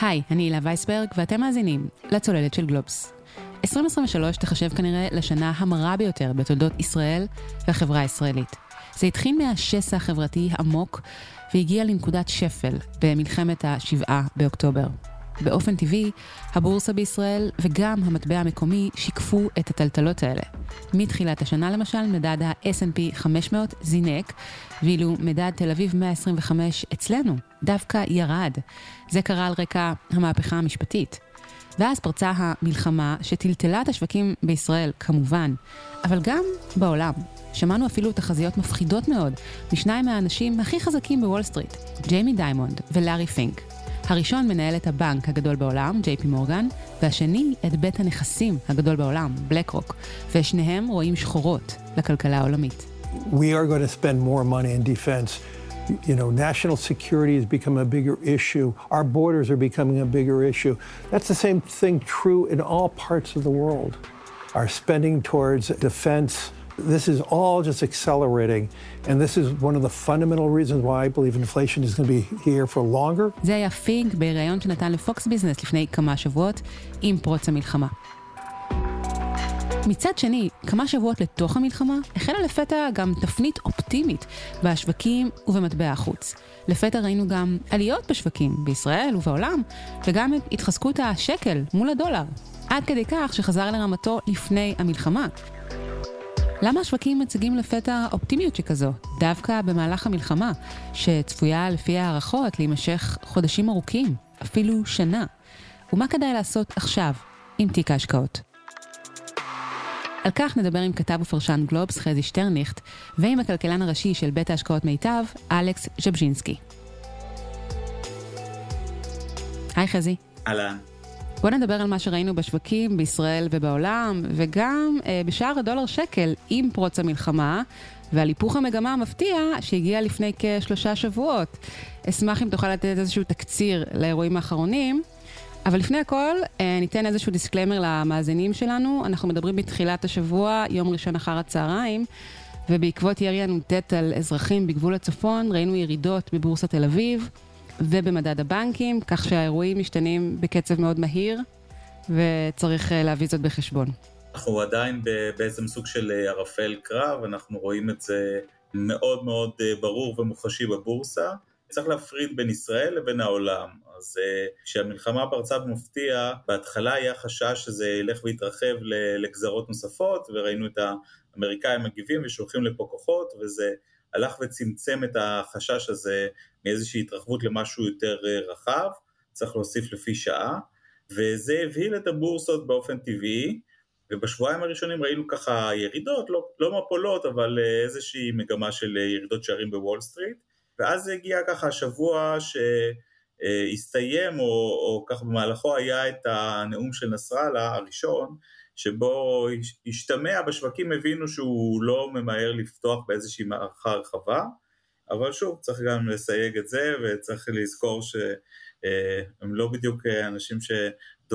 היי, אני הילה וייסברג, ואתם מאזינים לצוללת של גלובס. 2023 תחשב כנראה לשנה המרה ביותר בתולדות ישראל והחברה הישראלית. זה התחיל מהשסע החברתי העמוק והגיע לנקודת שפל במלחמת השבעה באוקטובר. באופן טבעי, הבורסה בישראל וגם המטבע המקומי שיקפו את הטלטלות האלה. מתחילת השנה למשל, מדד ה-S&P 500 זינק, ואילו מדד תל אביב 125 אצלנו דווקא ירד. זה קרה על רקע המהפכה המשפטית. ואז פרצה המלחמה שטלטלה את השווקים בישראל, כמובן, אבל גם בעולם. שמענו אפילו תחזיות מפחידות מאוד משניים מהאנשים הכי חזקים בוול סטריט, ג'יימי דיימון ולארי פינק. הראשון מנהל את הבנק הגדול בעולם, ג'יי פי מורגן, והשני את בית הנכסים הגדול בעולם, בלק רוק, ושניהם רואים שחורות לכלכלה העולמית. We are going to spend more money in defense. You know, national security has become a bigger issue. Our borders are becoming a bigger issue. That's the same thing true in all parts of the world. Our spending towards defense This is all just accelerating, and this is one of the fundamental reasons why I believe inflation is going to be here for longer. זה היה פיג בריאיון שנתן לפוקס ביזנס לפני כמה שבועות עם פרוץ המלחמה. מצד שני, כמה שבועות לתוך המלחמה, החלה לפתע גם תפנית אופטימית בשווקים ובמטבע החוץ. לפתע ראינו גם עליות בשווקים, בישראל ובעולם, וגם את התחזקות השקל מול הדולר. עד כדי כך שחזר לרמתו לפני המלחמה. למה השווקים מציגים לפתע אופטימיות שכזו, דווקא במהלך המלחמה, שצפויה לפי הערכות להימשך חודשים ארוכים, אפילו שנה? ומה כדאי לעשות עכשיו עם תיק ההשקעות? על כך נדבר עם כתב ופרשן גלובס חזי שטרניכט, ועם הכלכלן הראשי של בית ההשקעות מיטב, אלכס ז'בז'ינסקי. היי חזי. אהלן. בוא נדבר על מה שראינו בשווקים בישראל ובעולם, וגם אה, בשער הדולר שקל עם פרוץ המלחמה, ועל היפוך המגמה המפתיע שהגיע לפני כשלושה שבועות. אשמח אם תוכל לתת איזשהו תקציר לאירועים האחרונים. אבל לפני הכל, אה, ניתן איזשהו דיסקלמר למאזינים שלנו. אנחנו מדברים בתחילת השבוע, יום ראשון אחר הצהריים, ובעקבות ירי הנ"ט על אזרחים בגבול הצפון, ראינו ירידות בבורסת תל אביב. ובמדד הבנקים, כך שהאירועים משתנים בקצב מאוד מהיר, וצריך אה, להביא זאת בחשבון. אנחנו עדיין בעצם סוג של אה, ערפל קרב, אנחנו רואים את זה מאוד מאוד אה, ברור ומוחשי בבורסה. צריך להפריד בין ישראל לבין העולם. אז כשהמלחמה פרצה במפתיע, בהתחלה היה חשש שזה ילך ויתרחב לגזרות נוספות, וראינו את האמריקאים מגיבים ושולחים לפה כוחות, וזה הלך וצמצם את החשש הזה מאיזושהי התרחבות למשהו יותר אה, רחב, צריך להוסיף לפי שעה, וזה הבהיל את הבורסות באופן טבעי, ובשבועיים הראשונים ראינו ככה ירידות, לא, לא מפולות, אבל אה, איזושהי מגמה של אה, ירידות שערים בוול סטריט, ואז הגיע ככה השבוע שהסתיים, או, או ככה במהלכו היה את הנאום של נסראללה הראשון, שבו השתמע, בשווקים הבינו שהוא לא ממהר לפתוח באיזושהי מערכה רחבה, אבל שוב, צריך גם לסייג את זה, וצריך לזכור שהם לא בדיוק אנשים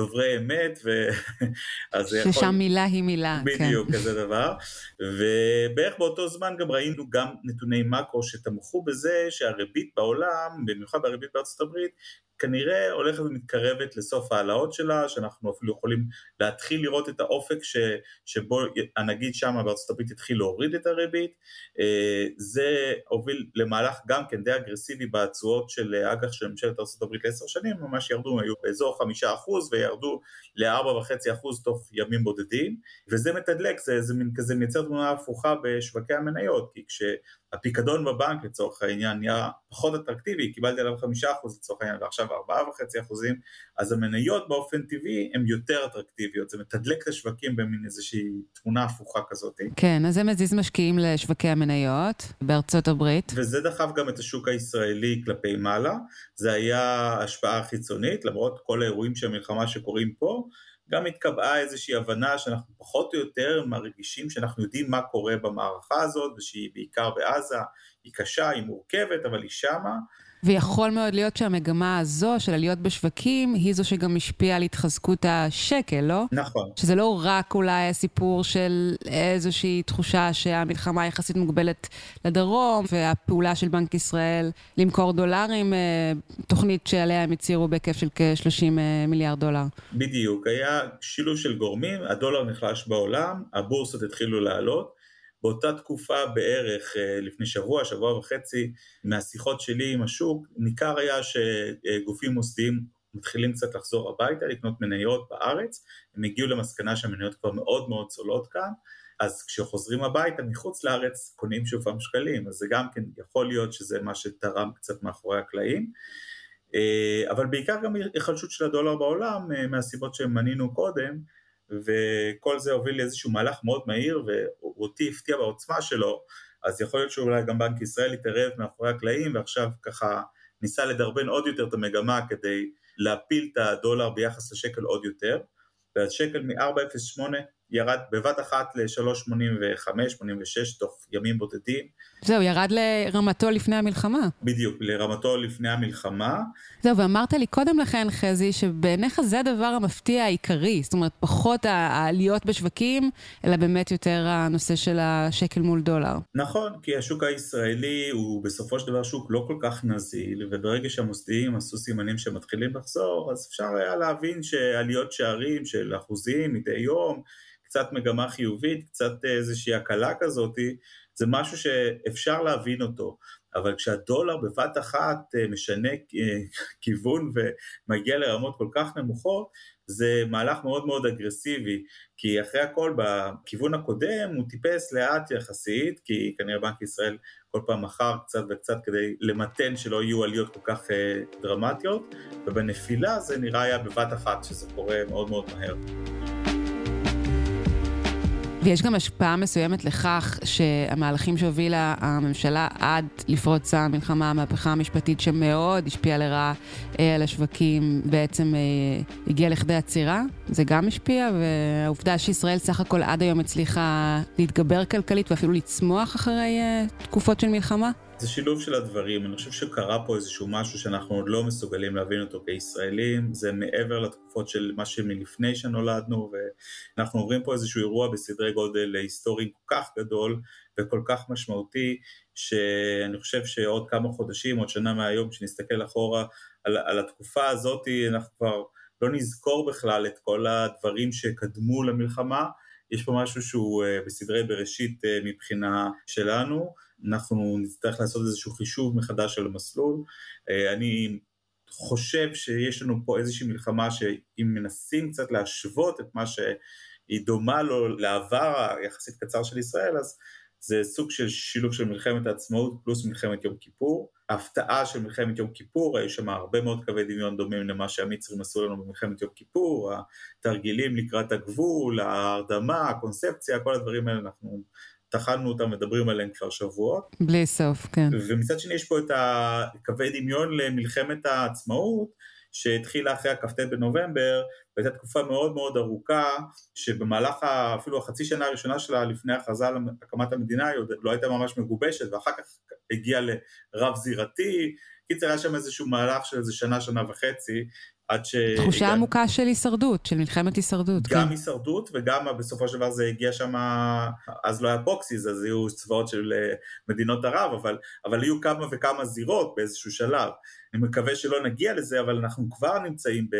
שדוברי אמת, ו... ששם יכול... מילה היא מילה. כן. בדיוק, כן. כזה דבר. ובערך באותו זמן גם ראינו גם נתוני מקרו שתמכו בזה שהריבית בעולם, במיוחד בריבית בארצות הברית, כנראה הולכת ומתקרבת לסוף ההעלאות שלה, שאנחנו אפילו יכולים להתחיל לראות את האופק ש, שבו הנגיד שם בארצות הברית התחיל להוריד את הריבית. אה, זה הוביל למהלך גם כן די אגרסיבי בתשואות של אג"ח של ממשלת ארצות הברית לעשר שנים, ממש ירדו, היו באזור חמישה אחוז וחצי אחוז תוך ימים בודדים, וזה מתדלק, זה, זה מין כזה מייצר תמונה הפוכה בשווקי המניות, כי כש... הפיקדון בבנק לצורך העניין נהיה פחות אטרקטיבי, קיבלתי עליו חמישה אחוז לצורך העניין ועכשיו ארבעה וחצי אחוזים, אז המניות באופן טבעי הן יותר אטרקטיביות, זה מתדלק את השווקים במין איזושהי תמונה הפוכה כזאת. כן, אז זה מזיז משקיעים לשווקי המניות בארצות הברית. וזה דחף גם את השוק הישראלי כלפי מעלה, זה היה השפעה חיצונית, למרות כל האירועים של המלחמה שקורים פה, גם התקבעה איזושהי הבנה שאנחנו פחות או יותר מרגישים שאנחנו יודעים מה קורה במערכה הזאת ושהיא בעיקר בעזה, היא קשה, היא מורכבת, אבל היא שמה, ויכול מאוד להיות שהמגמה הזו של עליות בשווקים, היא זו שגם השפיעה על התחזקות השקל, לא? נכון. שזה לא רק אולי הסיפור של איזושהי תחושה שהמלחמה יחסית מוגבלת לדרום, והפעולה של בנק ישראל למכור דולרים, אה, תוכנית שעליה הם הצהירו בהיקף של כ-30 אה, מיליארד דולר. בדיוק, היה שילוב של גורמים, הדולר נחלש בעולם, הבורסות התחילו לעלות. באותה תקופה בערך אה, לפני שבוע, שבוע וחצי, מהשיחות שלי עם השוק, ניכר היה שגופים מוסדיים מתחילים קצת לחזור הביתה, לקנות מניות בארץ, הם הגיעו למסקנה שהמניות כבר מאוד מאוד זולות כאן, אז כשחוזרים הביתה מחוץ לארץ קונים שוב פעם שקלים, אז זה גם כן יכול להיות שזה מה שתרם קצת מאחורי הקלעים. אה, אבל בעיקר גם היחלשות של הדולר בעולם אה, מהסיבות שמנינו קודם, וכל זה הוביל לאיזשהו מהלך מאוד מהיר ואותי הפתיע בעוצמה שלו, אז יכול להיות שאולי גם בנק ישראל יתערב מאחורי הקלעים ועכשיו ככה ניסה לדרבן עוד יותר את המגמה כדי להפיל את הדולר ביחס לשקל עוד יותר, והשקל מ-4.08 ירד בבת אחת ל-3.85-86 תוך ימים בודדים. זהו, ירד לרמתו לפני המלחמה. בדיוק, לרמתו לפני המלחמה. זהו, ואמרת לי קודם לכן, חזי, שבעיניך זה הדבר המפתיע העיקרי. זאת אומרת, פחות העליות בשווקים, אלא באמת יותר הנושא של השקל מול דולר. נכון, כי השוק הישראלי הוא בסופו של דבר שוק לא כל כך נזיל, וברגע שהמוסדיים עשו סימנים שמתחילים לחזור, אז אפשר היה להבין שעליות שערים של אחוזים מדי יום, קצת מגמה חיובית, קצת איזושהי הקלה כזאתי, זה משהו שאפשר להבין אותו, אבל כשהדולר בבת אחת אה, משנה אה, כיוון ומגיע לרמות כל כך נמוכות, זה מהלך מאוד מאוד אגרסיבי, כי אחרי הכל בכיוון הקודם הוא טיפס לאט יחסית, כי כנראה בנק ישראל כל פעם מכר קצת וקצת כדי למתן שלא יהיו עליות כל כך אה, דרמטיות, ובנפילה זה נראה היה בבת אחת שזה קורה מאוד מאוד מהר. ויש גם השפעה מסוימת לכך שהמהלכים שהובילה הממשלה עד לפרוץ המלחמה, המהפכה המשפטית שמאוד השפיעה לרעה אה, על השווקים, בעצם אה, הגיעה לכדי עצירה. זה גם השפיע, והעובדה שישראל סך הכל עד היום הצליחה להתגבר כלכלית ואפילו לצמוח אחרי אה, תקופות של מלחמה. זה שילוב של הדברים, אני חושב שקרה פה איזשהו משהו שאנחנו עוד לא מסוגלים להבין אותו כישראלים, זה מעבר לתקופות של מה שמלפני שנולדנו, ואנחנו עוברים פה איזשהו אירוע בסדרי גודל היסטורי כל כך גדול וכל כך משמעותי, שאני חושב שעוד כמה חודשים, עוד שנה מהיום, כשנסתכל אחורה על, על התקופה הזאת, אנחנו כבר לא נזכור בכלל את כל הדברים שקדמו למלחמה, יש פה משהו שהוא אה, בסדרי בראשית אה, מבחינה שלנו, אנחנו נצטרך לעשות איזשהו חישוב מחדש של המסלול. אה, אני חושב שיש לנו פה איזושהי מלחמה שאם מנסים קצת להשוות את מה שהיא דומה לו לעבר היחסית קצר של ישראל, אז זה סוג של שילוב של מלחמת העצמאות פלוס מלחמת יום כיפור. ההפתעה של מלחמת יום כיפור, היו שם הרבה מאוד קווי דמיון דומים למה שהמצרים עשו לנו במלחמת יום כיפור, התרגילים לקראת הגבול, ההרדמה, הקונספציה, כל הדברים האלה אנחנו טחנו אותם, מדברים עליהם כבר שבועות. בלי סוף, כן. ומצד שני יש פה את הקווי דמיון למלחמת העצמאות, שהתחילה אחרי הכ"ט בנובמבר, והייתה תקופה מאוד מאוד ארוכה, שבמהלך אפילו החצי שנה הראשונה שלה לפני הכרזה על הקמת המדינה, היא עוד לא הייתה ממש מגובשת, ואחר כך הגיעה לרב זירתי, קיצר היה שם איזשהו מהלך של איזה שנה, שנה וחצי, עד ש... תחושה הגע... עמוקה של הישרדות, של מלחמת הישרדות. גם כן. הישרדות וגם בסופו של דבר זה הגיע שם, אז לא היה פוקסיס, אז היו צבאות של אה, מדינות ערב, אבל, אבל היו כמה וכמה זירות באיזשהו שלב. אני מקווה שלא נגיע לזה, אבל אנחנו כבר נמצאים ב...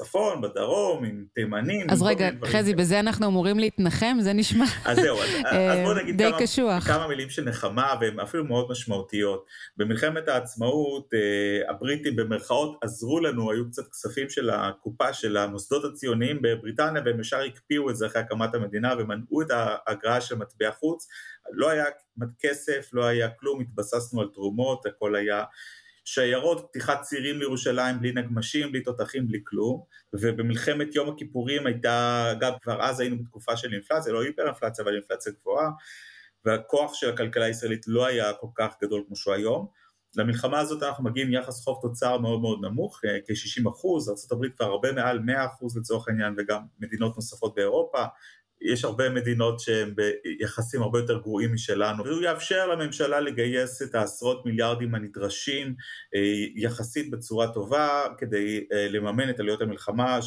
בצפון, בדרום, עם תימנים. אז רגע, חזי, בזה אנחנו אמורים להתנחם? זה נשמע אז זהו, אז, אז בואו נגיד די כמה, קשוח. כמה מילים של נחמה, והן אפילו מאוד משמעותיות. במלחמת העצמאות, אה, הבריטים במרכאות עזרו לנו, היו קצת כספים של הקופה של המוסדות הציוניים בבריטניה, והם ישר הקפיאו את זה אחרי הקמת המדינה, ומנעו את ההגרעה של מטבע חוץ. לא היה כסף, לא היה כלום, התבססנו על תרומות, הכל היה... שיירות, פתיחת צירים לירושלים בלי נגמשים, בלי תותחים, בלי כלום, ובמלחמת יום הכיפורים הייתה, גם כבר אז היינו בתקופה של אינפלציה, לא היפר אינפלציה, אבל אינפלציה גבוהה, והכוח של הכלכלה הישראלית לא היה כל כך גדול כמו שהוא היום. למלחמה הזאת אנחנו מגיעים יחס חוב תוצר מאוד מאוד נמוך, אה, כ-60 אחוז, ארה"ב כבר הרבה מעל 100 אחוז לצורך העניין, וגם מדינות נוספות באירופה, יש הרבה מדינות שהן ביחסים הרבה יותר גרועים משלנו, והוא יאפשר לממשלה לגייס את העשרות מיליארדים הנדרשים יחסית בצורה טובה כדי לממן את עלויות המלחמה,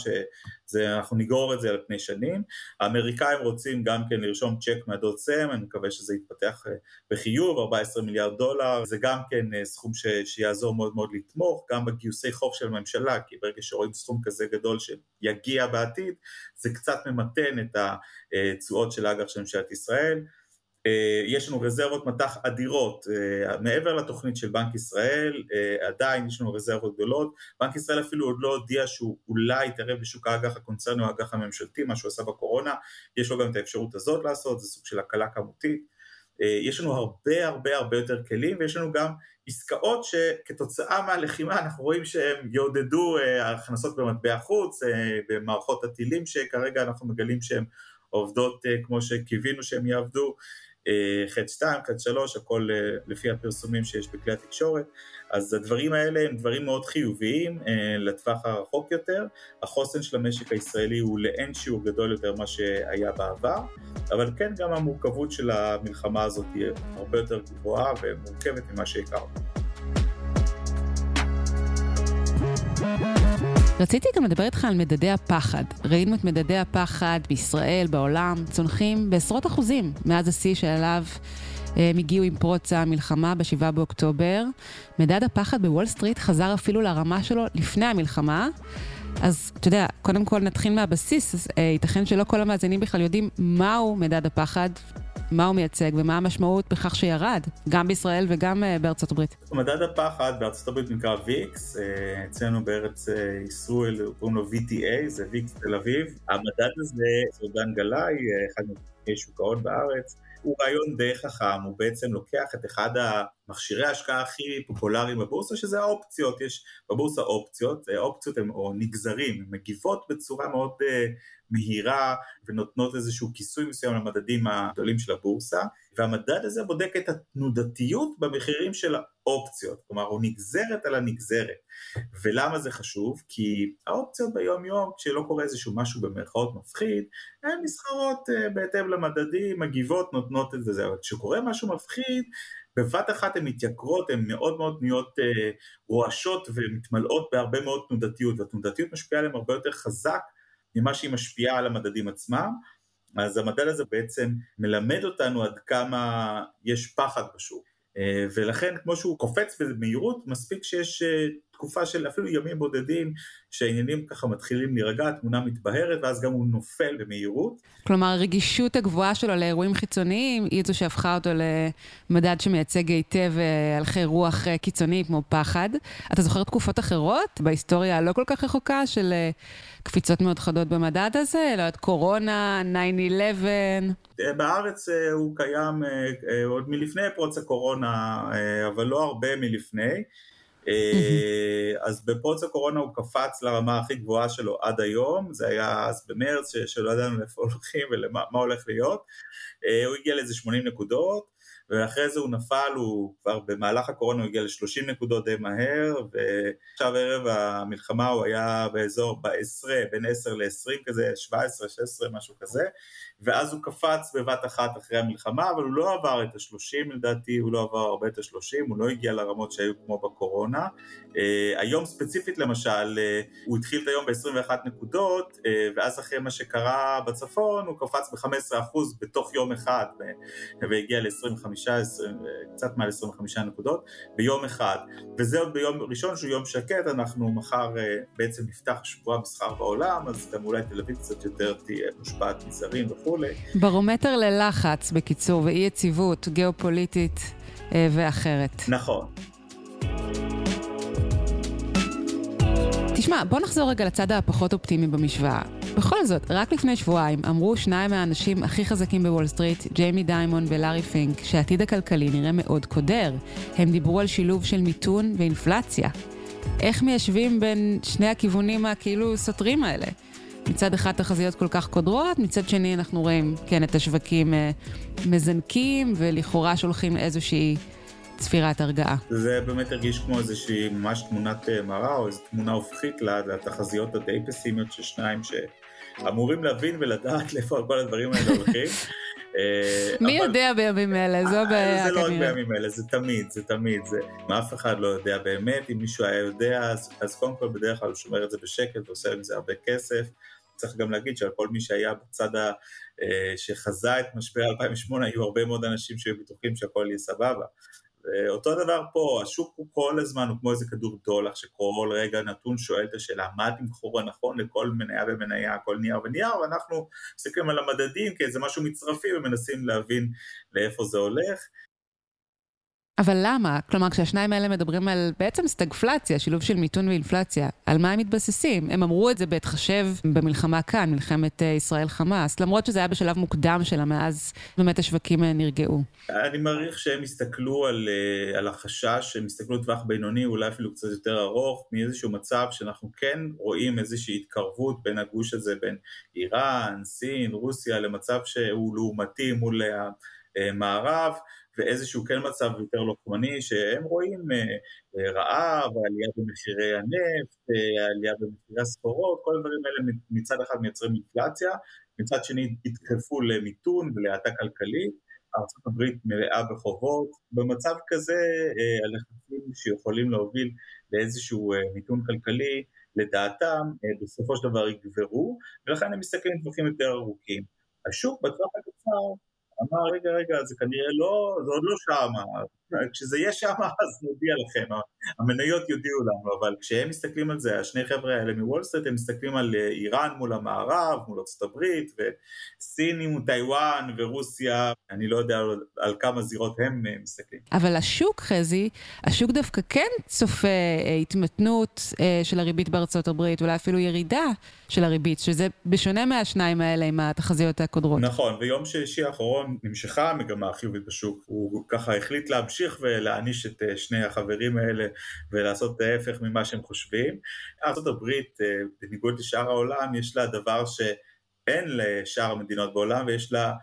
שאנחנו נגרור את זה על פני שנים. האמריקאים רוצים גם כן לרשום צ'ק מהדוד סם, אני מקווה שזה יתפתח בחיוב, 14 מיליארד דולר, זה גם כן סכום ש... שיעזור מאוד מאוד לתמוך, גם בגיוסי חוב של הממשלה, כי ברגע שרואים סכום כזה גדול שיגיע בעתיד, זה קצת ממתן את התשואות של האג"ח של ממשלת ישראל. יש לנו רזרבות מטח אדירות, מעבר לתוכנית של בנק ישראל, עדיין יש לנו רזרבות גדולות, בנק ישראל אפילו עוד לא הודיע שהוא אולי יתערב בשוק האג"ח הקונצרני או האג"ח הממשלתי, מה שהוא עשה בקורונה, יש לו גם את האפשרות הזאת לעשות, זה סוג של הקלה כמותית. יש לנו הרבה הרבה הרבה יותר כלים ויש לנו גם עסקאות שכתוצאה מהלחימה אנחנו רואים שהם יעודדו הכנסות במטבע חוץ, במערכות הטילים שכרגע אנחנו מגלים שהן עובדות כמו שקיווינו שהן יעבדו, חטא 2, חטא 3, הכל לפי הפרסומים שיש בכלי התקשורת, אז הדברים האלה הם דברים מאוד חיוביים לטווח הרחוק יותר, החוסן של המשק הישראלי הוא לאין שיעור גדול יותר ממה שהיה בעבר, אבל כן גם המורכבות של המלחמה הזאת היא הרבה יותר גבוהה ומורכבת ממה שהכרנו. רציתי גם לדבר איתך על מדדי הפחד. ראינו את מדדי הפחד בישראל, בעולם, צונחים בעשרות אחוזים מאז השיא שאליו הם הגיעו עם פרוץ המלחמה ב-7 באוקטובר. מדד הפחד בוול סטריט חזר אפילו לרמה שלו לפני המלחמה. אז אתה יודע, קודם כל נתחיל מהבסיס, אז, אה, ייתכן שלא כל המאזינים בכלל יודעים מהו מדד הפחד, מה הוא מייצג ומה המשמעות בכך שירד, גם בישראל וגם אה, בארצות הברית. מדד הפחד בארצות הברית נקרא VIX, אה, אצלנו בארץ אה, ישראל קוראים לו VTA, זה VIX תל אביב. המדד הזה, זה דן גלאי, אחד משוק ההון בארץ. הוא רעיון די חכם, הוא בעצם לוקח את אחד המכשירי ההשקעה הכי פופולריים בבורסה, שזה האופציות, יש בבורסה אופציות, אופציות הם או נגזרים, הן מגיבות בצורה מאוד uh, מהירה ונותנות איזשהו כיסוי מסוים למדדים הגדולים של הבורסה, והמדד הזה בודק את התנודתיות במחירים של האופציות, כלומר הוא נגזרת על הנגזרת. ולמה זה חשוב? כי האופציות ביום יום, כשלא קורה איזשהו משהו במרכאות מפחיד, הן נסחרות בהתאם למדדים, מגיבות, נותנות את זה, אבל כשקורה משהו מפחיד, בבת אחת הן מתייקרות, הן מאוד מאוד נהיות אה, רועשות ומתמלאות בהרבה מאוד תנודתיות, והתנודתיות משפיעה עליהן הרבה יותר חזק ממה שהיא משפיעה על המדדים עצמם, אז המדד הזה בעצם מלמד אותנו עד כמה יש פחד בשוק, ולכן כמו שהוא קופץ במהירות, מספיק שיש תקופה של אפילו ימים בודדים שהעניינים ככה מתחילים להירגע, התמונה מתבהרת ואז גם הוא נופל במהירות. כלומר הרגישות הגבוהה שלו לאירועים חיצוניים היא זו שהפכה אותו למדד שמייצג היטב הלכי רוח קיצוניים כמו פחד. אתה זוכר תקופות אחרות בהיסטוריה הלא כל כך רחוקה של קפיצות מאוד חדות במדד הזה? לא יודעת, קורונה, 9-11? בארץ הוא קיים עוד מלפני פרוץ הקורונה, אבל לא הרבה מלפני. אז בפרוץ הקורונה הוא קפץ לרמה הכי גבוהה שלו עד היום, זה היה אז במרץ שלא ידענו לאיפה הולכים ולמה הולך להיות, הוא הגיע לאיזה 80 נקודות ואחרי זה הוא נפל, הוא כבר במהלך הקורונה הוא הגיע ל-30 נקודות די מהר ועכשיו ערב המלחמה הוא היה באזור ב-10, בין 10 ל-20 כזה, 17, 16, משהו כזה ואז הוא קפץ בבת אחת אחרי המלחמה, אבל הוא לא עבר את ה-30 לדעתי, הוא לא עבר הרבה את ה-30, הוא לא הגיע לרמות שהיו כמו בקורונה. Uh, היום ספציפית למשל, uh, הוא התחיל את היום ב-21 נקודות, uh, ואז אחרי מה שקרה בצפון, הוא קפץ ב-15% בתוך יום אחד, והגיע ל-25, קצת מעל 25 נקודות, ביום אחד. וזה עוד ביום ראשון שהוא יום שקט, אנחנו מחר uh, בעצם נפתח שבוע מסחר בעולם, אז גם אולי תל אביב קצת יותר תהיה מושפעת מזרים וכו'. וכולי. ברומטר ללחץ, בקיצור, ואי יציבות גיאופוליטית אה, ואחרת. נכון. תשמע, בוא נחזור רגע לצד הפחות אופטימי במשוואה. בכל זאת, רק לפני שבועיים אמרו שניים מהאנשים הכי חזקים בוול סטריט, ג'יימי דיימון ולארי פינק, שהעתיד הכלכלי נראה מאוד קודר. הם דיברו על שילוב של מיתון ואינפלציה. איך מיישבים בין שני הכיוונים הכאילו סותרים האלה? מצד אחד תחזיות כל כך קודרות, מצד שני אנחנו רואים, כן, את השווקים אה, מזנקים ולכאורה שולחים איזושהי צפירת הרגעה. זה באמת הרגיש כמו איזושהי ממש תמונת מראה או איזו תמונה הופכית לתחזיות הדי פסימיות של שניים ש... אמורים להבין ולדעת לאיפה כל הדברים האלה הולכים. אה, מי אבל... יודע בימים אלה? זו הבעיה כנראה. זה לא רק בימים אלה, זה תמיד, זה תמיד. זה... אף אחד לא יודע באמת, אם מישהו היה יודע, אז, אז קודם כל בדרך כלל הוא שומר את זה בשקט ועושה עם זה הרבה כסף. צריך גם להגיד שעל כל מי שהיה בצד ה... אה, שחזה את משבר 2008, היו הרבה מאוד אנשים שהיו בטוחים שהכל יהיה סבבה. אותו דבר פה, השוק הוא כל הזמן, הוא כמו איזה כדור דולח שכל רגע נתון שואל את השאלה מה התמחור הנכון לכל מניה ומניה, כל נייר ונייר, ואנחנו מסתכלים על המדדים כאיזה משהו מצרפי ומנסים להבין לאיפה זה הולך. אבל למה? כלומר, כשהשניים האלה מדברים על בעצם סטגפלציה, שילוב של מיתון ואינפלציה, על מה הם מתבססים? הם אמרו את זה בהתחשב במלחמה כאן, מלחמת אה, ישראל-חמאס, למרות שזה היה בשלב מוקדם שלה, מאז באמת השווקים אה, נרגעו. אני מעריך שהם הסתכלו על, אה, על החשש, הם הסתכלו לטווח בינוני, אולי אפילו קצת יותר ארוך, מאיזשהו מצב שאנחנו כן רואים איזושהי התקרבות בין הגוש הזה, בין איראן, סין, רוסיה, למצב שהוא לעומתי מול המערב. ואיזשהו כן מצב יותר לוחמני שהם רואים אה, אה, רעב, עלייה במחירי הנפט, אה, עלייה במחירי הסחורות, כל הדברים האלה מצד אחד מייצרים אינפלציה, מצד שני התקפו למיתון ולהאטה כלכלית, ארה"ב מלאה בחובות, במצב כזה הלחצים שיכולים להוביל לאיזשהו מיתון כלכלי לדעתם בסופו של דבר יגברו ולכן הם מסתכלים טווחים יותר ארוכים. השוק בטווח הקצר אמר, רגע, רגע, זה כנראה לא, זה עוד לא שמה, כשזה יהיה שמה אז נודיע לכם, המניות יודיעו לנו, אבל כשהם מסתכלים על זה, השני חבר'ה האלה מוול סטריט, הם מסתכלים על אה, איראן מול המערב, מול ארצות הברית, וסינים, טיוואן ורוסיה, אני לא יודע על, על כמה זירות הם אה, מסתכלים. אבל השוק, חזי, השוק דווקא כן צופה אה, התמתנות של הריבית בארצות הברית, אולי אפילו ירידה של הריבית, שזה בשונה מהשניים האלה עם התחזיות הקודרות. נכון, ויום שישי האחרון נמשכה המגמה החיובית בשוק, הוא ככה החליט להמשיך ולהעניש את שני החברים האלה ולעשות ההפך ממה שהם חושבים. ארה"ב, אה, בניגוד לשאר העולם, יש לה דבר שאין לשאר המדינות בעולם, ויש לה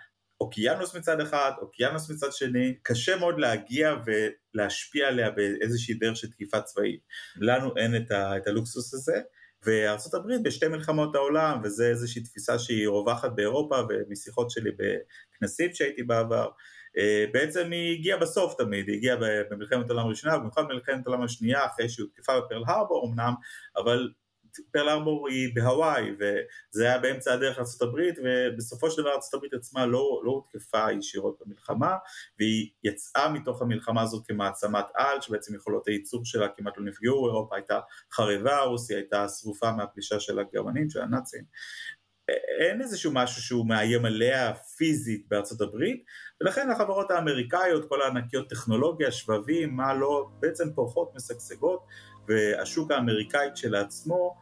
אוקיינוס מצד אחד, אוקיינוס מצד שני, קשה מאוד להגיע ולהשפיע עליה באיזושהי דרך של תקיפה צבאית. לנו אין את, ה, את הלוקסוס הזה, וארה"ב בשתי מלחמות העולם, וזו איזושהי תפיסה שהיא רווחת באירופה, ומשיחות שלי בכנסים שהייתי בעבר, אה, בעצם היא הגיעה בסוף תמיד, היא הגיעה במלחמת העולם הראשונה, במיוחד במלחמת העולם השנייה, אחרי שהיא הותקפה בפרל הרבור אמנם, אבל פרל הרבור היא בהוואי, וזה היה באמצע הדרך לארה"ב, ובסופו של דבר ארה"ב עצמה לא, לא הותקפה ישירות במלחמה, והיא יצאה מתוך המלחמה הזאת כמעצמת על, שבעצם יכולות הייצור שלה כמעט לא נפגעו, אירופה הייתה חרבה, רוסיה הייתה שרופה מהפלישה של הגרמנים, של הנאצים, אין איזשהו משהו שהוא מאיים עליה פיזית בארצות הברית, ולכן החברות האמריקאיות, כל הענקיות טכנולוגיה, שבבים, מה לא, בעצם פורחות, משגשגות, והשוק האמריקאי כשלעצמו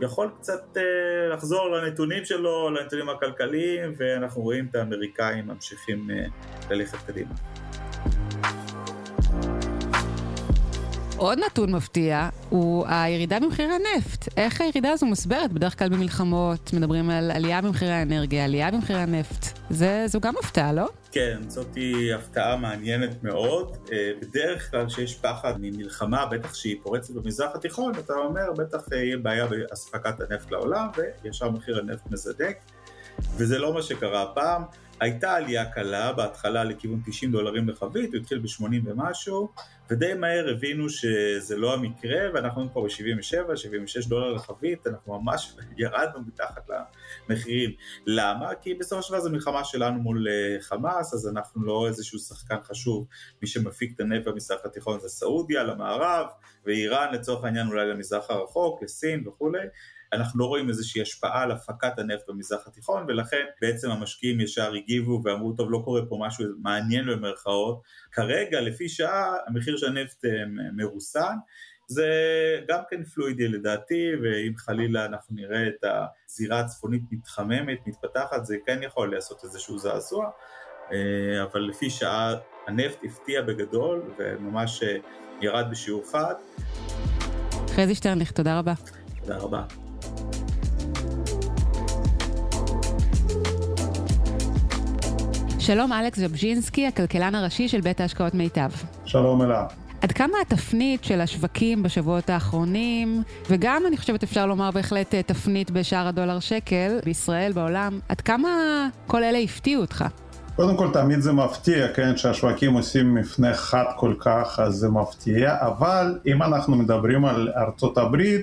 יכול קצת אה, לחזור לנתונים שלו, לנתונים הכלכליים, ואנחנו רואים את האמריקאים ממשיכים אה, ללכת קדימה. עוד נתון מפתיע הוא הירידה במחירי הנפט. איך הירידה הזו מוסברת? בדרך כלל במלחמות מדברים על עלייה במחירי האנרגיה, עלייה במחירי הנפט. זה, זו גם הפתעה, לא? כן, זאתי הפתעה מעניינת מאוד. אה, בדרך כלל שיש פחד ממלחמה, בטח שהיא פורצת במזרח התיכון, אתה אומר, בטח אה, יהיה בעיה באספקת הנפט לעולם, וישר מחיר הנפט מזדק. וזה לא מה שקרה הפעם. הייתה עלייה קלה, בהתחלה לכיוון 90 דולרים לחבית, הוא התחיל ב-80 ומשהו, ודי מהר הבינו שזה לא המקרה, ואנחנו פה ב-77, 76 דולר לחבית, אנחנו ממש ירדנו מתחת למחירים. למה? כי בסופו של דבר זו מלחמה שלנו מול אה, חמאס, אז אנחנו לא איזשהו שחקן חשוב, מי שמפיק את הנפט במזרח התיכון זה סעודיה, למערב, ואיראן לצורך העניין אולי למזרח הרחוק, לסין וכולי. אנחנו לא רואים איזושהי השפעה על הפקת הנפט במזרח התיכון, ולכן בעצם המשקיעים ישר הגיבו ואמרו, טוב, לא קורה פה משהו מעניין במרכאות. כרגע, לפי שעה, המחיר של הנפט אה, מרוסן. זה גם כן פלואידי לדעתי, ואם חלילה אנחנו נראה את הזירה הצפונית מתחממת, מתפתחת, זה כן יכול לעשות איזשהו זעזוע, אה, אבל לפי שעה הנפט הפתיע בגדול, וממש אה, ירד בשיעור חד. חזי שטרנליך, תודה רבה. תודה רבה. שלום אלכס ז'בז'ינסקי, הכלכלן הראשי של בית ההשקעות מיטב. שלום אלה. עד כמה התפנית של השווקים בשבועות האחרונים, וגם אני חושבת אפשר לומר בהחלט אה, תפנית בשער הדולר שקל, בישראל, בעולם, עד כמה כל אלה הפתיעו אותך? קודם כל תמיד זה מפתיע, כן, שהשווקים עושים מפנה חד כל כך, אז זה מפתיע, אבל אם אנחנו מדברים על ארצות הברית,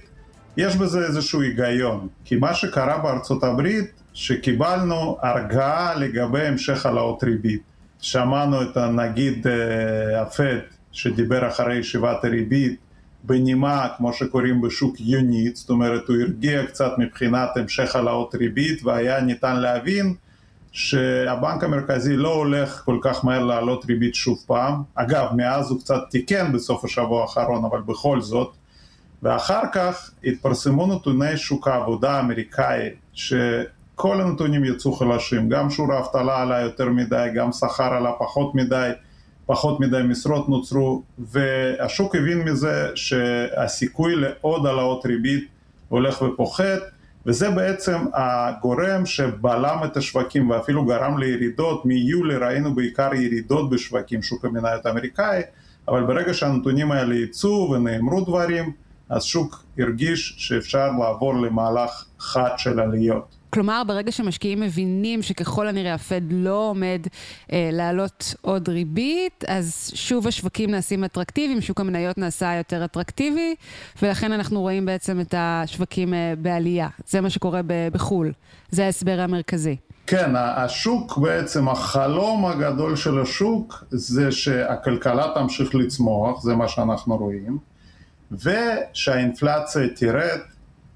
יש בזה איזשהו היגיון, כי מה שקרה בארצות הברית, שקיבלנו הרגעה לגבי המשך העלאות ריבית. שמענו את הנגיד אה, הפד שדיבר אחרי ישיבת הריבית בנימה, כמו שקוראים בשוק יונית, זאת אומרת הוא הרגיע קצת מבחינת המשך העלאות ריבית והיה ניתן להבין שהבנק המרכזי לא הולך כל כך מהר להעלות ריבית שוב פעם. אגב, מאז הוא קצת תיקן בסוף השבוע האחרון, אבל בכל זאת. ואחר כך התפרסמו נתוני שוק העבודה האמריקאי, שכל הנתונים יצאו חלשים, גם שיעור האבטלה עלה יותר מדי, גם שכר עלה פחות מדי, פחות מדי משרות נוצרו, והשוק הבין מזה שהסיכוי לעוד העלאות ריבית הולך ופוחת, וזה בעצם הגורם שבלם את השווקים ואפילו גרם לירידות, מיולי ראינו בעיקר ירידות בשווקים, שוק המניות האמריקאי, אבל ברגע שהנתונים האלה יצאו ונאמרו דברים, אז שוק הרגיש שאפשר לעבור למהלך חד של עליות. כלומר, ברגע שמשקיעים מבינים שככל הנראה הפד לא עומד אה, להעלות עוד ריבית, אז שוב השווקים נעשים אטרקטיביים, שוק המניות נעשה יותר אטרקטיבי, ולכן אנחנו רואים בעצם את השווקים אה, בעלייה. זה מה שקורה בחו"ל. זה ההסבר המרכזי. כן, השוק בעצם, החלום הגדול של השוק זה שהכלכלה תמשיך לצמוח, זה מה שאנחנו רואים, ושהאינפלציה תרד,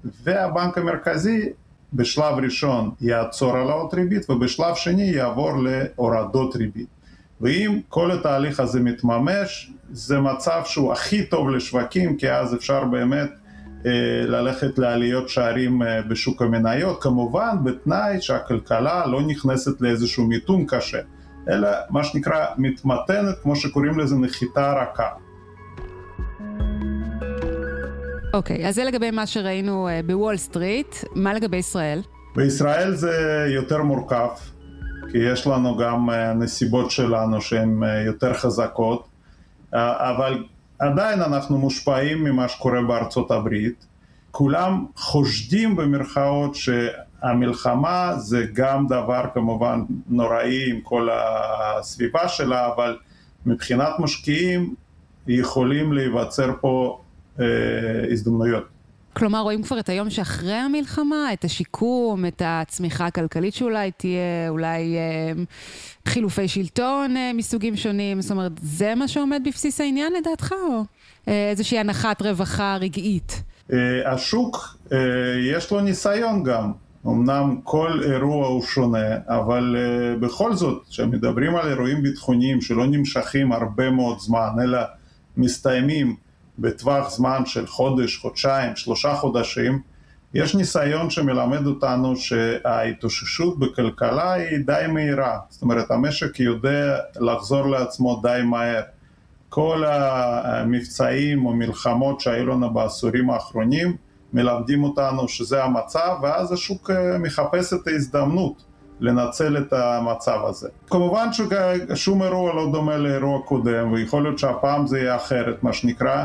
והבנק המרכזי בשלב ראשון יעצור העלאות ריבית ובשלב שני יעבור להורדות ריבית. ואם כל התהליך הזה מתממש, זה מצב שהוא הכי טוב לשווקים, כי אז אפשר באמת אה, ללכת לעליות שערים אה, בשוק המניות, כמובן בתנאי שהכלכלה לא נכנסת לאיזשהו מיתון קשה, אלא מה שנקרא מתמתנת, כמו שקוראים לזה נחיתה רכה. אוקיי, okay, אז זה לגבי מה שראינו uh, בוול סטריט. מה לגבי ישראל? בישראל זה יותר מורכב, כי יש לנו גם uh, נסיבות שלנו שהן uh, יותר חזקות, אבל עדיין אנחנו מושפעים ממה שקורה בארצות הברית. כולם חושדים במרכאות שהמלחמה זה גם דבר כמובן נוראי עם כל הסביבה שלה, אבל מבחינת משקיעים יכולים להיווצר פה אה, הזדמנויות. כלומר, רואים כבר את היום שאחרי המלחמה, את השיקום, את הצמיחה הכלכלית שאולי תהיה, אולי אה, חילופי שלטון אה, מסוגים שונים, זאת אומרת, זה מה שעומד בבסיס העניין לדעתך, או אה, איזושהי הנחת רווחה רגעית? אה, השוק, אה, יש לו ניסיון גם. אמנם כל אירוע הוא שונה, אבל uh, בכל זאת, כשמדברים על אירועים ביטחוניים שלא נמשכים הרבה מאוד זמן, אלא מסתיימים בטווח זמן של חודש, חודשיים, שלושה חודשים, יש ניסיון שמלמד אותנו שההתאוששות בכלכלה היא די מהירה, זאת אומרת המשק יודע לחזור לעצמו די מהר. כל המבצעים או מלחמות שהיו לנו בעשורים האחרונים מלמדים אותנו שזה המצב ואז השוק אה, מחפש את ההזדמנות לנצל את המצב הזה. כמובן ששום אירוע לא דומה לאירוע קודם ויכול להיות שהפעם זה יהיה אחרת מה שנקרא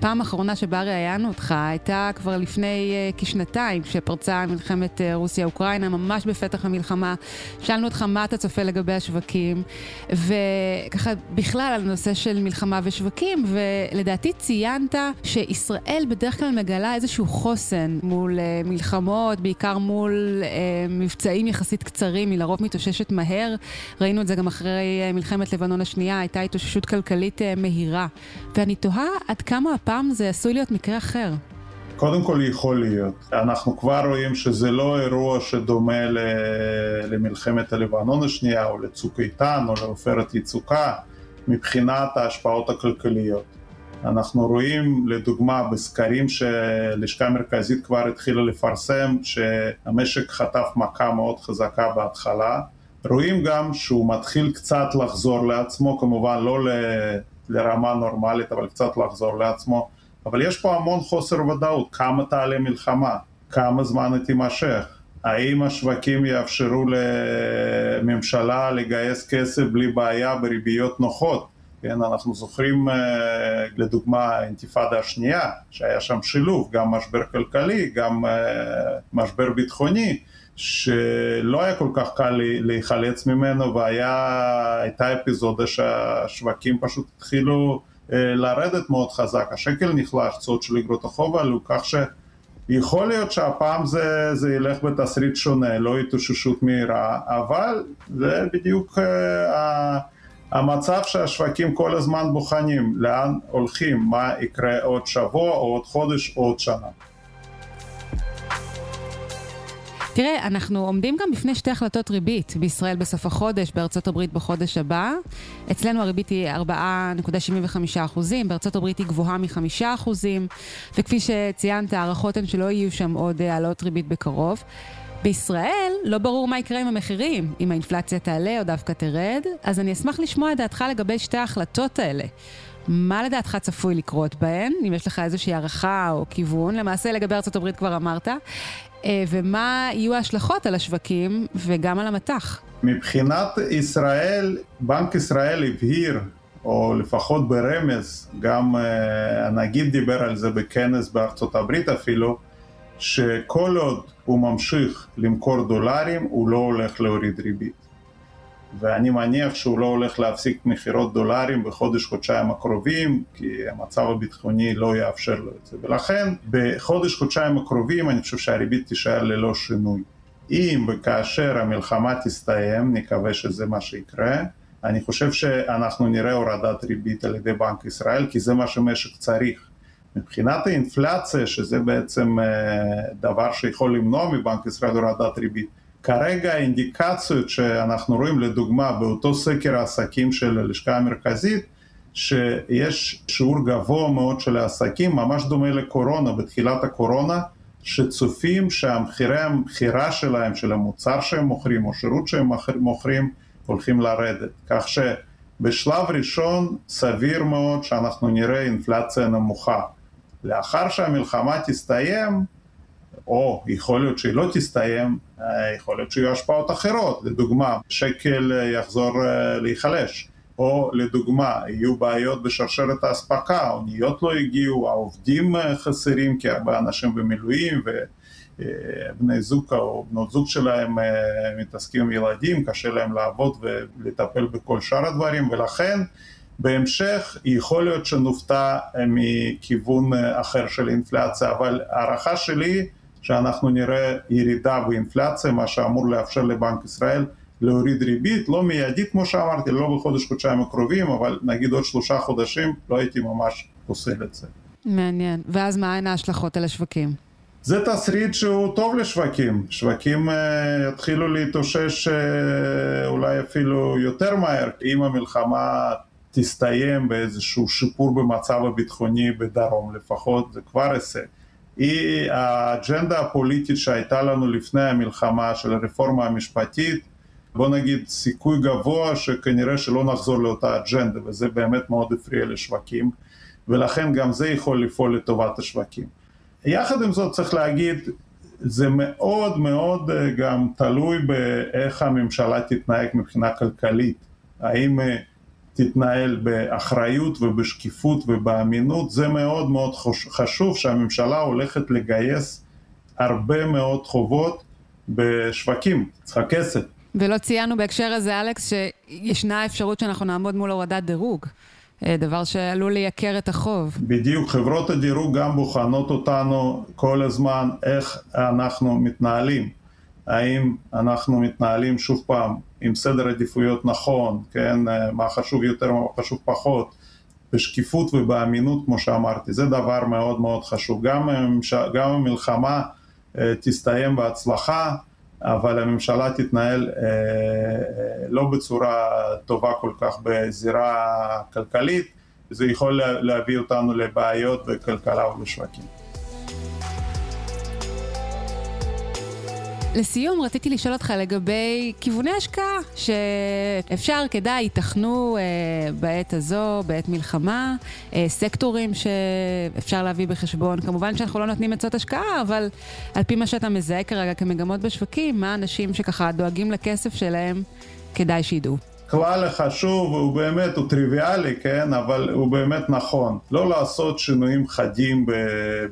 הפעם האחרונה שבה ראיינו אותך הייתה כבר לפני uh, כשנתיים, כשפרצה מלחמת uh, רוסיה-אוקראינה, ממש בפתח המלחמה. שאלנו אותך מה אתה צופה לגבי השווקים, וככה בכלל על נושא של מלחמה ושווקים, ולדעתי ציינת שישראל בדרך כלל מגלה איזשהו חוסן מול uh, מלחמות, בעיקר מול uh, מבצעים יחסית קצרים, היא לרוב מתאוששת מהר. ראינו את זה גם אחרי uh, מלחמת לבנון השנייה, הייתה התאוששות כלכלית uh, מהירה. ואני תוהה עד כמה הפעם זה עשוי להיות מקרה אחר. קודם כל יכול להיות. אנחנו כבר רואים שזה לא אירוע שדומה למלחמת הלבנון השנייה או לצוק איתן או לעופרת יצוקה מבחינת ההשפעות הכלכליות. אנחנו רואים לדוגמה בסקרים שלשכה המרכזית כבר התחילה לפרסם שהמשק חטף מכה מאוד חזקה בהתחלה. רואים גם שהוא מתחיל קצת לחזור לעצמו, כמובן לא לרמה נורמלית, אבל קצת לחזור לעצמו. אבל יש פה המון חוסר ודאות, כמה תעלה מלחמה, כמה זמן היא תימשך, האם השווקים יאפשרו לממשלה לגייס כסף בלי בעיה בריביות נוחות? כן, אנחנו זוכרים לדוגמה האינתיפאדה השנייה, שהיה שם שילוב, גם משבר כלכלי, גם משבר ביטחוני, שלא היה כל כך קל להיחלץ ממנו והייתה אפיזודה שהשווקים פשוט התחילו לרדת מאוד חזק, השקל נחלש, תשואות של אגרות החוב עלו, כך שיכול להיות שהפעם זה, זה ילך בתסריט שונה, לא התאוששות מהירה, אבל זה בדיוק המצב שהשווקים כל הזמן בוחנים, לאן הולכים, מה יקרה עוד שבוע עוד חודש עוד שנה. תראה, אנחנו עומדים גם בפני שתי החלטות ריבית, בישראל בסוף החודש, בארצות הברית בחודש הבא. אצלנו הריבית היא 4.75 אחוזים, בארצות הברית היא גבוהה מ-5 אחוזים, וכפי שציינת, הערכות הן שלא יהיו שם עוד העלות ריבית בקרוב. בישראל לא ברור מה יקרה עם המחירים, אם האינפלציה תעלה או דווקא תרד, אז אני אשמח לשמוע את דעתך לגבי שתי ההחלטות האלה. מה לדעתך צפוי לקרות בהן, אם יש לך איזושהי הערכה או כיוון, למעשה לגבי ארה"ב כבר אמרת, ומה יהיו ההשלכות על השווקים וגם על המטח? מבחינת ישראל, בנק ישראל הבהיר, או לפחות ברמז, גם הנגיד דיבר על זה בכנס בארצות הברית אפילו, שכל עוד הוא ממשיך למכור דולרים, הוא לא הולך להוריד ריבית. ואני מניח שהוא לא הולך להפסיק מכירות דולרים בחודש-חודשיים הקרובים, כי המצב הביטחוני לא יאפשר לו את זה. ולכן בחודש-חודשיים הקרובים אני חושב שהריבית תישאר ללא שינוי. אם וכאשר המלחמה תסתיים, נקווה שזה מה שיקרה, אני חושב שאנחנו נראה הורדת ריבית על ידי בנק ישראל, כי זה מה שמשק צריך. מבחינת האינפלציה, שזה בעצם דבר שיכול למנוע מבנק ישראל הורדת ריבית, כרגע האינדיקציות שאנחנו רואים לדוגמה באותו סקר העסקים של הלשכה המרכזית שיש שיעור גבוה מאוד של העסקים ממש דומה לקורונה, בתחילת הקורונה שצופים שהמחירי המכירה שלהם, של המוצר שהם מוכרים או שירות שהם מוכרים הולכים לרדת. כך שבשלב ראשון סביר מאוד שאנחנו נראה אינפלציה נמוכה. לאחר שהמלחמה תסתיים או יכול להיות שהיא לא תסתיים, יכול להיות שיהיו השפעות אחרות, לדוגמה שקל יחזור להיחלש, או לדוגמה יהיו בעיות בשרשרת האספקה, האוניות לא הגיעו, העובדים חסרים כי הרבה אנשים במילואים ובני זוג או בנות זוג שלהם מתעסקים עם ילדים, קשה להם לעבוד ולטפל בכל שאר הדברים. ולכן בהמשך יכול להיות שנופתע מכיוון אחר של אינפלציה, אבל הערכה שלי שאנחנו נראה ירידה באינפלציה, מה שאמור לאפשר לבנק ישראל להוריד ריבית, לא מיידית כמו שאמרתי, לא בחודש חודשיים הקרובים, אבל נגיד עוד שלושה חודשים, לא הייתי ממש פוסל את זה. מעניין. ואז מה הן ההשלכות על השווקים? זה תסריט שהוא טוב לשווקים. שווקים uh, יתחילו להתאושש uh, אולי אפילו יותר מהר, אם המלחמה תסתיים באיזשהו שיפור במצב הביטחוני בדרום לפחות, זה כבר הישג. היא האג'נדה הפוליטית שהייתה לנו לפני המלחמה של הרפורמה המשפטית, בוא נגיד סיכוי גבוה שכנראה שלא נחזור לאותה אג'נדה וזה באמת מאוד הפריע לשווקים ולכן גם זה יכול לפעול לטובת השווקים. יחד עם זאת צריך להגיד זה מאוד מאוד גם תלוי באיך הממשלה תתנהג מבחינה כלכלית, האם תתנהל באחריות ובשקיפות ובאמינות, זה מאוד מאוד חשוב שהממשלה הולכת לגייס הרבה מאוד חובות בשווקים, צריכה כסף. ולא ציינו בהקשר הזה, אלכס, שישנה אפשרות שאנחנו נעמוד מול הורדת דירוג. דבר שעלול לייקר את החוב. בדיוק, חברות הדירוג גם בוחנות אותנו כל הזמן איך אנחנו מתנהלים. האם אנחנו מתנהלים שוב פעם עם סדר עדיפויות נכון, כן, מה חשוב יותר, מה חשוב פחות, בשקיפות ובאמינות כמו שאמרתי, זה דבר מאוד מאוד חשוב. גם, גם המלחמה תסתיים בהצלחה, אבל הממשלה תתנהל אה, לא בצורה טובה כל כך בזירה כלכלית, זה יכול להביא אותנו לבעיות בכלכלה ובשווקים. לסיום, רציתי לשאול אותך לגבי כיווני השקעה, שאפשר, כדאי, ייתכנו אה, בעת הזו, בעת מלחמה, אה, סקטורים שאפשר להביא בחשבון. כמובן שאנחנו לא נותנים עצות השקעה, אבל על פי מה שאתה מזהה כרגע כמגמות בשווקים, מה האנשים שככה דואגים לכסף שלהם, כדאי שידעו. כלל חשוב, הוא באמת, הוא טריוויאלי, כן, אבל הוא באמת נכון. לא לעשות שינויים חדים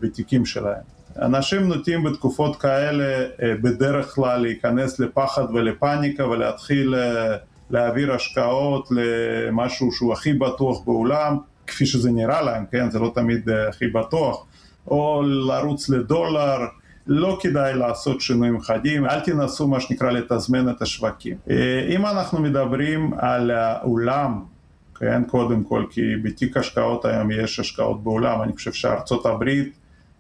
בתיקים שלהם. אנשים נוטים בתקופות כאלה אה, בדרך כלל להיכנס לפחד ולפניקה ולהתחיל אה, להעביר השקעות למשהו שהוא הכי בטוח בעולם, כפי שזה נראה להם, כן? זה לא תמיד אה, הכי בטוח, או לרוץ לדולר, לא כדאי לעשות שינויים חדים, אל תנסו מה שנקרא לתזמן את השווקים. אם אנחנו מדברים על העולם, כן, קודם כל, כי בתיק השקעות היום יש השקעות בעולם, אני חושב שארצות הברית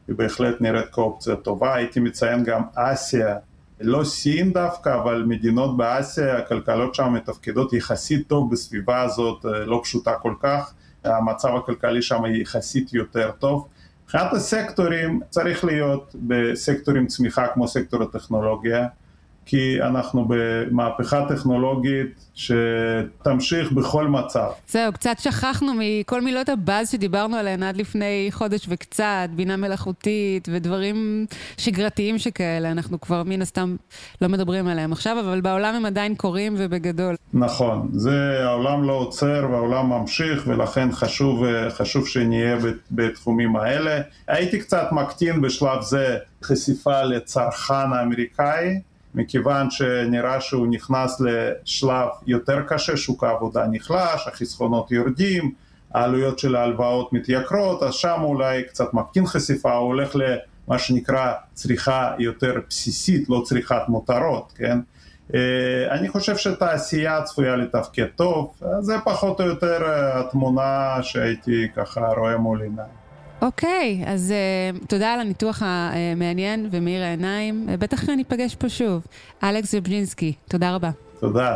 היא בהחלט נראית כאופציה טובה. הייתי מציין גם אסיה, לא סין דווקא, אבל מדינות באסיה, הכלכלות שם מתפקדות יחסית טוב בסביבה הזאת, אה, לא פשוטה כל כך. המצב הכלכלי שם יחסית יותר טוב. מבחינת הסקטורים צריך להיות בסקטורים צמיחה כמו סקטור הטכנולוגיה. כי אנחנו במהפכה טכנולוגית שתמשיך בכל מצב. זהו, קצת שכחנו מכל מילות הבאז שדיברנו עליהן עד לפני חודש וקצת, בינה מלאכותית ודברים שגרתיים שכאלה, אנחנו כבר מן הסתם לא מדברים עליהם עכשיו, אבל בעולם הם עדיין קורים ובגדול. נכון, זה העולם לא עוצר והעולם ממשיך ולכן חשוב, חשוב שנהיה בתחומים האלה. הייתי קצת מקטין בשלב זה חשיפה לצרכן האמריקאי. מכיוון שנראה שהוא נכנס לשלב יותר קשה, שוק העבודה נחלש, החסכונות יורדים, העלויות של ההלוואות מתייקרות, אז שם אולי קצת מקטין חשיפה, הוא הולך למה שנקרא צריכה יותר בסיסית, לא צריכת מותרות, כן? אה, אני חושב שתעשייה צפויה לתפקד טוב, זה פחות או יותר אה, התמונה שהייתי ככה רואה מול עיניי. אוקיי, אז אה, תודה על הניתוח המעניין ומאיר העיניים. אה, בטח ניפגש פה שוב. אלכס זבז'ינסקי, תודה רבה. תודה.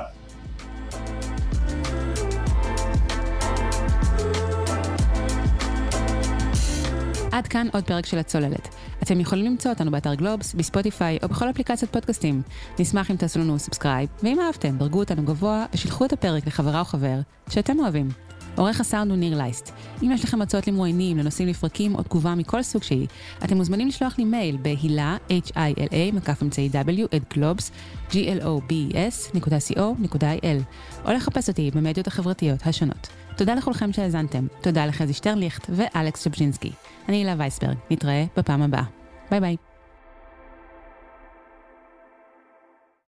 עד כאן עוד פרק של הצוללת. אתם יכולים למצוא אותנו באתר גלובס, בספוטיפיי או בכל אפליקציית פודקאסטים. נשמח אם תעשו לנו subscribe, ואם אהבתם, דרגו אותנו גבוה ושילחו את הפרק לחברה או חבר שאתם אוהבים. עורך הסאונד הוא ניר לייסט. אם יש לכם הצעות למרואיינים, לנושאים לפרקים או תגובה מכל סוג שהיא, אתם מוזמנים לשלוח לי מייל בהילה, H-I-L-A, מקף אמצעי W, at גלובס, G-L-O-B-S.co.il, או לחפש אותי במדיות החברתיות השונות. תודה לכולכם שהאזנתם. תודה לחזי שטרנליכט ואלכס זבז'ינסקי. אני הילה וייסברג, נתראה בפעם הבאה. ביי ביי.